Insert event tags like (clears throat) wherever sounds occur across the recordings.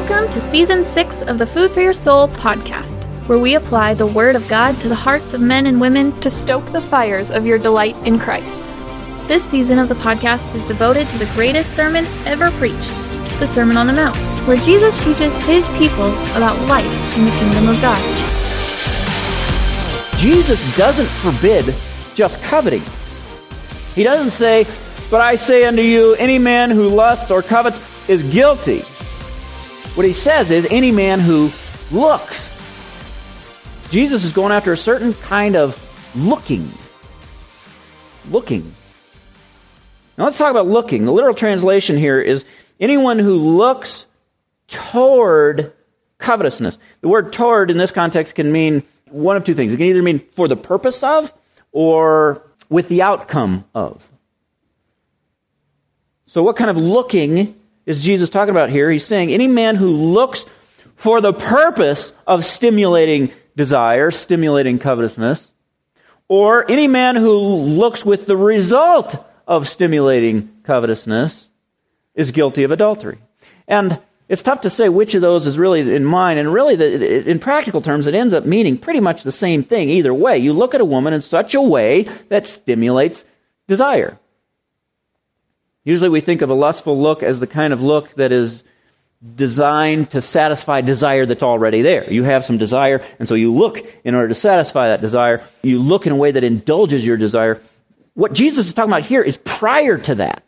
Welcome to season six of the Food for Your Soul podcast, where we apply the Word of God to the hearts of men and women to stoke the fires of your delight in Christ. This season of the podcast is devoted to the greatest sermon ever preached the Sermon on the Mount, where Jesus teaches his people about life in the kingdom of God. Jesus doesn't forbid just coveting. He doesn't say, But I say unto you, any man who lusts or covets is guilty. What he says is, any man who looks. Jesus is going after a certain kind of looking. Looking. Now let's talk about looking. The literal translation here is anyone who looks toward covetousness. The word toward in this context can mean one of two things. It can either mean for the purpose of or with the outcome of. So, what kind of looking is Jesus talking about here? He's saying any man who looks for the purpose of stimulating desire, stimulating covetousness, or any man who looks with the result of stimulating covetousness is guilty of adultery. And it's tough to say which of those is really in mind. And really, the, in practical terms, it ends up meaning pretty much the same thing either way. You look at a woman in such a way that stimulates desire. Usually, we think of a lustful look as the kind of look that is designed to satisfy desire that's already there. You have some desire, and so you look in order to satisfy that desire. You look in a way that indulges your desire. What Jesus is talking about here is prior to that.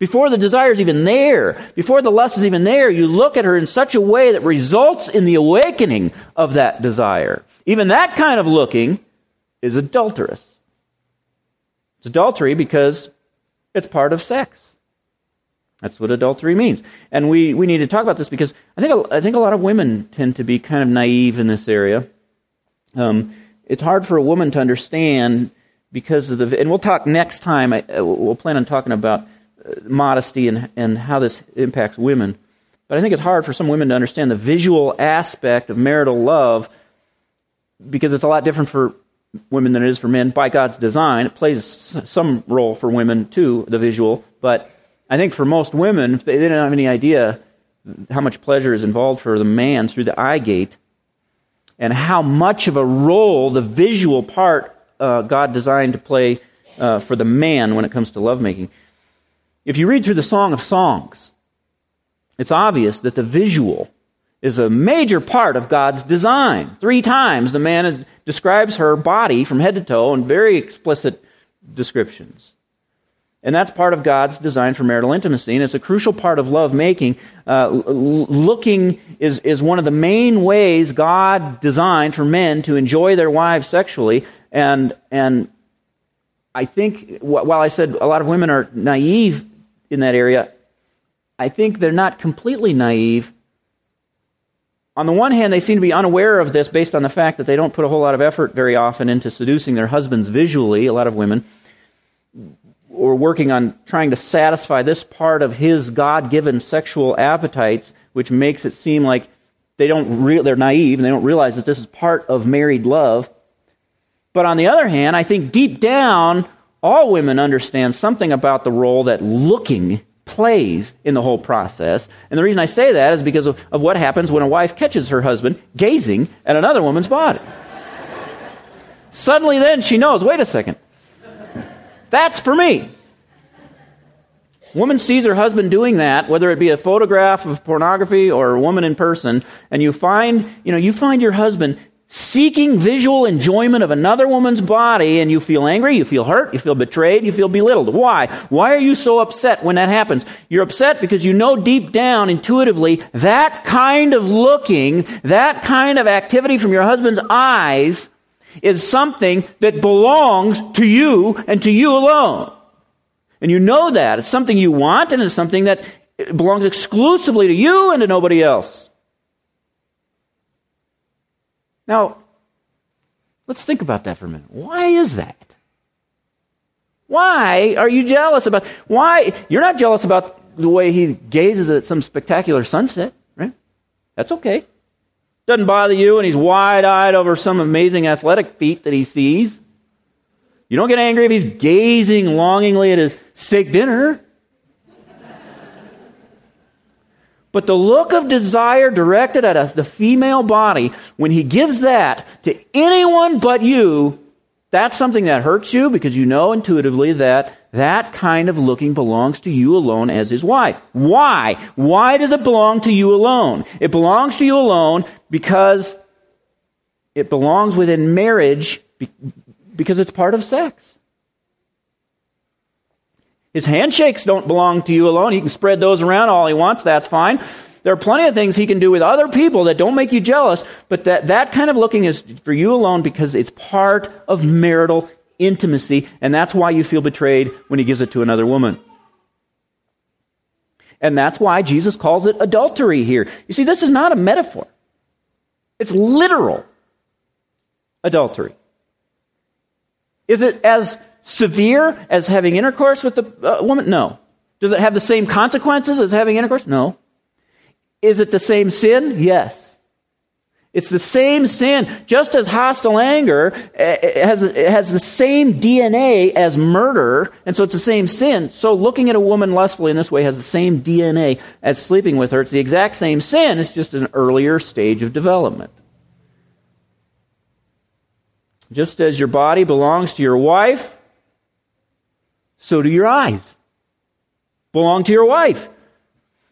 Before the desire is even there, before the lust is even there, you look at her in such a way that results in the awakening of that desire. Even that kind of looking is adulterous. It's adultery because it's part of sex. That's what adultery means. And we, we need to talk about this because I think, I think a lot of women tend to be kind of naive in this area. Um, it's hard for a woman to understand because of the. And we'll talk next time. We'll plan on talking about modesty and, and how this impacts women. But I think it's hard for some women to understand the visual aspect of marital love because it's a lot different for women than it is for men by God's design. It plays some role for women too, the visual. But I think for most women, if they didn't have any idea how much pleasure is involved for the man through the eye gate and how much of a role the visual part uh, God designed to play uh, for the man when it comes to lovemaking. If you read through the Song of Songs, it's obvious that the visual is a major part of God's design. Three times the man describes her body from head to toe in very explicit descriptions. And that's part of God's design for marital intimacy, and it's a crucial part of love making. Uh, looking is, is one of the main ways God designed for men to enjoy their wives sexually, and, and I think while I said a lot of women are naive in that area, I think they're not completely naive. On the one hand, they seem to be unaware of this based on the fact that they don't put a whole lot of effort very often into seducing their husbands visually, a lot of women, or working on trying to satisfy this part of his God given sexual appetites, which makes it seem like they don't re- they're naive and they don't realize that this is part of married love. But on the other hand, I think deep down, all women understand something about the role that looking plays in the whole process. And the reason I say that is because of, of what happens when a wife catches her husband gazing at another woman's body. Suddenly, then she knows wait a second, that's for me. Woman sees her husband doing that, whether it be a photograph of pornography or a woman in person, and you find, you know, you find your husband seeking visual enjoyment of another woman's body and you feel angry, you feel hurt, you feel betrayed, you feel belittled. Why? Why are you so upset when that happens? You're upset because you know deep down, intuitively, that kind of looking, that kind of activity from your husband's eyes is something that belongs to you and to you alone. And you know that. It's something you want and it's something that belongs exclusively to you and to nobody else. Now, let's think about that for a minute. Why is that? Why are you jealous about why you're not jealous about the way he gazes at some spectacular sunset, right? That's okay. Doesn't bother you and he's wide-eyed over some amazing athletic feat that he sees. You don't get angry if he's gazing longingly at his steak dinner. But the look of desire directed at a, the female body, when he gives that to anyone but you, that's something that hurts you because you know intuitively that that kind of looking belongs to you alone as his wife. Why? Why does it belong to you alone? It belongs to you alone because it belongs within marriage because it's part of sex. His handshakes don't belong to you alone. He can spread those around all he wants. That's fine. There are plenty of things he can do with other people that don't make you jealous, but that, that kind of looking is for you alone because it's part of marital intimacy, and that's why you feel betrayed when he gives it to another woman. And that's why Jesus calls it adultery here. You see, this is not a metaphor, it's literal adultery. Is it as severe as having intercourse with a uh, woman? No. Does it have the same consequences as having intercourse? No. Is it the same sin? Yes. It's the same sin. Just as hostile anger eh, has, has the same DNA as murder, and so it's the same sin. So looking at a woman lustfully in this way has the same DNA as sleeping with her. It's the exact same sin. It's just an earlier stage of development. Just as your body belongs to your wife, so do your eyes belong to your wife.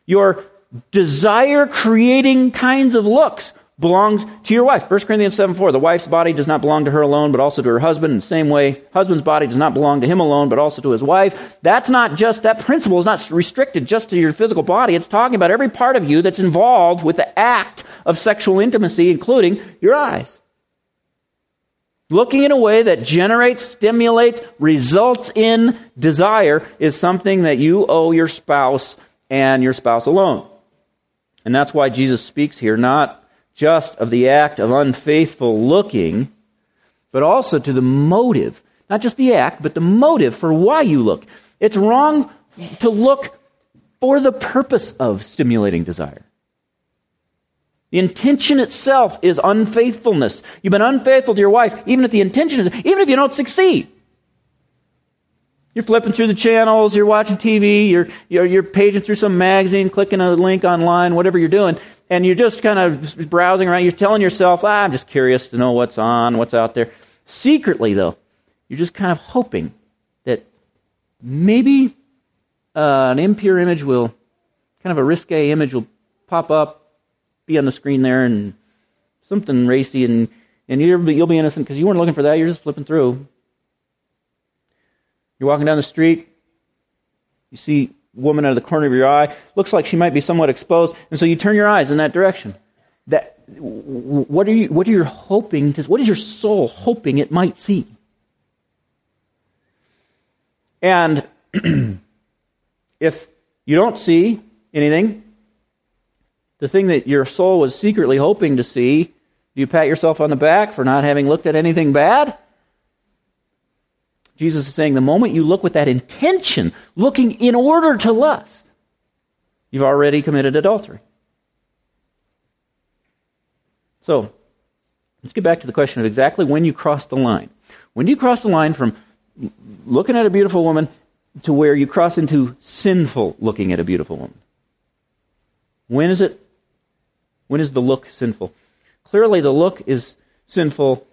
Your desire creating kinds of looks belongs to your wife. 1 Corinthians 7 4. The wife's body does not belong to her alone, but also to her husband. In the same way, husband's body does not belong to him alone, but also to his wife. That's not just, that principle is not restricted just to your physical body. It's talking about every part of you that's involved with the act of sexual intimacy, including your eyes. Looking in a way that generates, stimulates, results in desire is something that you owe your spouse and your spouse alone. And that's why Jesus speaks here not just of the act of unfaithful looking, but also to the motive. Not just the act, but the motive for why you look. It's wrong to look for the purpose of stimulating desire. The intention itself is unfaithfulness. You've been unfaithful to your wife, even if the intention is, even if you don't succeed. You're flipping through the channels, you're watching TV, you're, you're, you're paging through some magazine, clicking a link online, whatever you're doing, and you're just kind of browsing around. You're telling yourself, ah, I'm just curious to know what's on, what's out there. Secretly, though, you're just kind of hoping that maybe uh, an impure image will, kind of a risque image will pop up, be on the screen there, and something racy, and, and you'll, you'll be innocent because you weren't looking for that. You're just flipping through. You're walking down the street, you see a woman out of the corner of your eye, looks like she might be somewhat exposed, and so you turn your eyes in that direction. That what are you what are you hoping to what is your soul hoping it might see? And (clears throat) if you don't see anything, the thing that your soul was secretly hoping to see, do you pat yourself on the back for not having looked at anything bad? Jesus is saying the moment you look with that intention, looking in order to lust, you've already committed adultery. So, let's get back to the question of exactly when you cross the line. When do you cross the line from looking at a beautiful woman to where you cross into sinful looking at a beautiful woman? When is it? When is the look sinful? Clearly, the look is sinful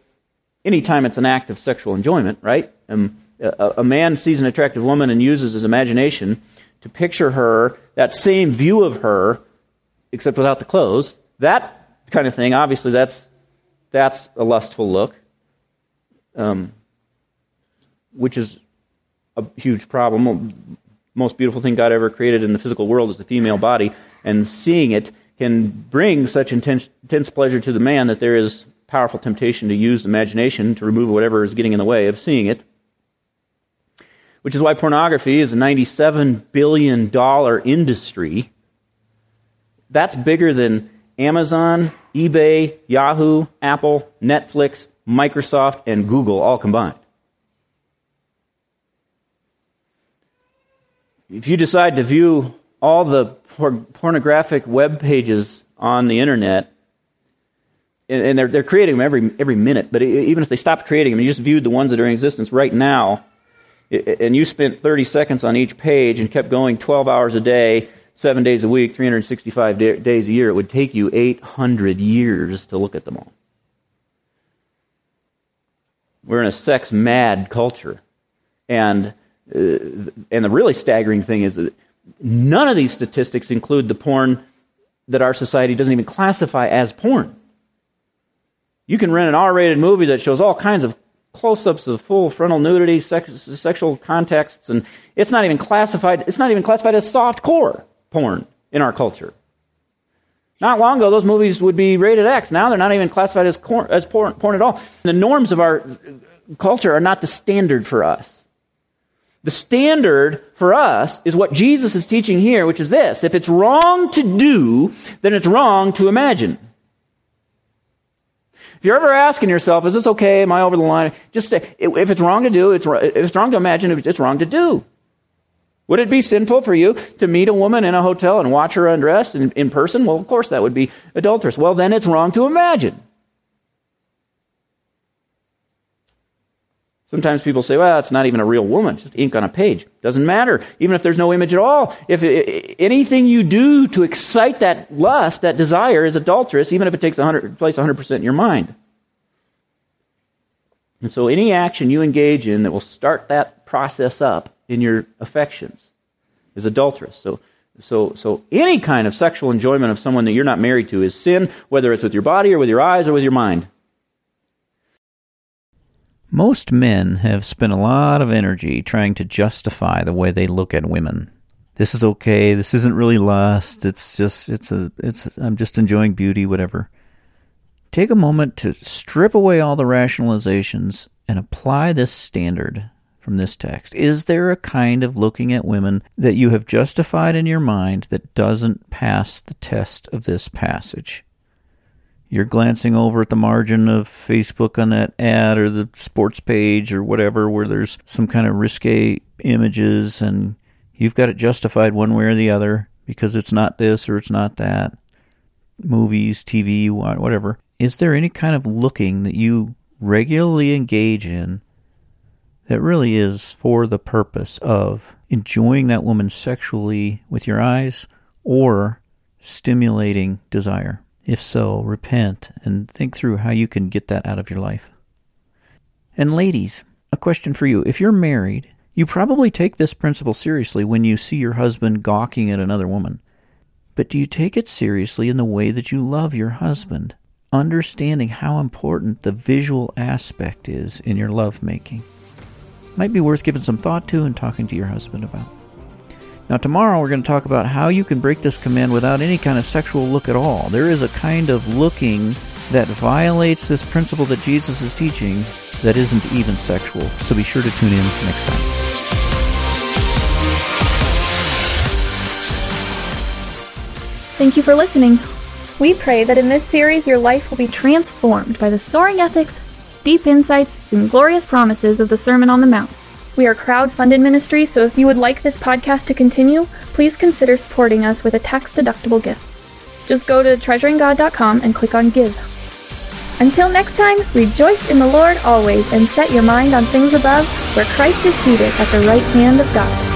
anytime it's an act of sexual enjoyment, right? Um, a, a man sees an attractive woman and uses his imagination to picture her, that same view of her, except without the clothes. That kind of thing, obviously, that's, that's a lustful look, um, which is a huge problem. Most beautiful thing God ever created in the physical world is the female body, and seeing it can bring such intense, intense pleasure to the man that there is powerful temptation to use imagination to remove whatever is getting in the way of seeing it. Which is why pornography is a $97 billion industry. That's bigger than Amazon, eBay, Yahoo, Apple, Netflix, Microsoft, and Google all combined. If you decide to view all the pornographic web pages on the internet, and they're, they're creating them every, every minute. But even if they stopped creating them, you just viewed the ones that are in existence right now, and you spent 30 seconds on each page and kept going 12 hours a day, seven days a week, 365 day, days a year, it would take you 800 years to look at them all. We're in a sex mad culture. And, uh, and the really staggering thing is that none of these statistics include the porn that our society doesn't even classify as porn. You can rent an R rated movie that shows all kinds of close ups of full frontal nudity, sex, sexual contexts, and it's not even classified, it's not even classified as soft core porn in our culture. Not long ago, those movies would be rated X. Now they're not even classified as, cor- as porn, porn at all. The norms of our culture are not the standard for us. The standard for us is what Jesus is teaching here, which is this. If it's wrong to do, then it's wrong to imagine. If you're ever asking yourself, is this okay? Am I over the line? Just uh, if it's wrong to do, it's, if it's wrong to imagine, it's wrong to do. Would it be sinful for you to meet a woman in a hotel and watch her undressed in, in person? Well, of course that would be adulterous. Well, then it's wrong to imagine. Sometimes people say, well, it's not even a real woman, just ink on a page. Doesn't matter, even if there's no image at all. If it, anything you do to excite that lust, that desire, is adulterous, even if it takes 100, place 100% in your mind. And so any action you engage in that will start that process up in your affections is adulterous. So, so, so any kind of sexual enjoyment of someone that you're not married to is sin, whether it's with your body or with your eyes or with your mind. Most men have spent a lot of energy trying to justify the way they look at women. This is okay. This isn't really lust. It's just it's a it's I'm just enjoying beauty whatever. Take a moment to strip away all the rationalizations and apply this standard from this text. Is there a kind of looking at women that you have justified in your mind that doesn't pass the test of this passage? You're glancing over at the margin of Facebook on that ad or the sports page or whatever where there's some kind of risque images and you've got it justified one way or the other because it's not this or it's not that. Movies, TV, whatever. Is there any kind of looking that you regularly engage in that really is for the purpose of enjoying that woman sexually with your eyes or stimulating desire? If so, repent and think through how you can get that out of your life. And ladies, a question for you. If you're married, you probably take this principle seriously when you see your husband gawking at another woman. But do you take it seriously in the way that you love your husband, understanding how important the visual aspect is in your lovemaking? Might be worth giving some thought to and talking to your husband about. Now, tomorrow we're going to talk about how you can break this command without any kind of sexual look at all. There is a kind of looking that violates this principle that Jesus is teaching that isn't even sexual. So be sure to tune in next time. Thank you for listening. We pray that in this series your life will be transformed by the soaring ethics, deep insights, and glorious promises of the Sermon on the Mount. We are crowd-funded ministry, so if you would like this podcast to continue, please consider supporting us with a tax-deductible gift. Just go to treasuringgod.com and click on Give. Until next time, rejoice in the Lord always and set your mind on things above, where Christ is seated at the right hand of God.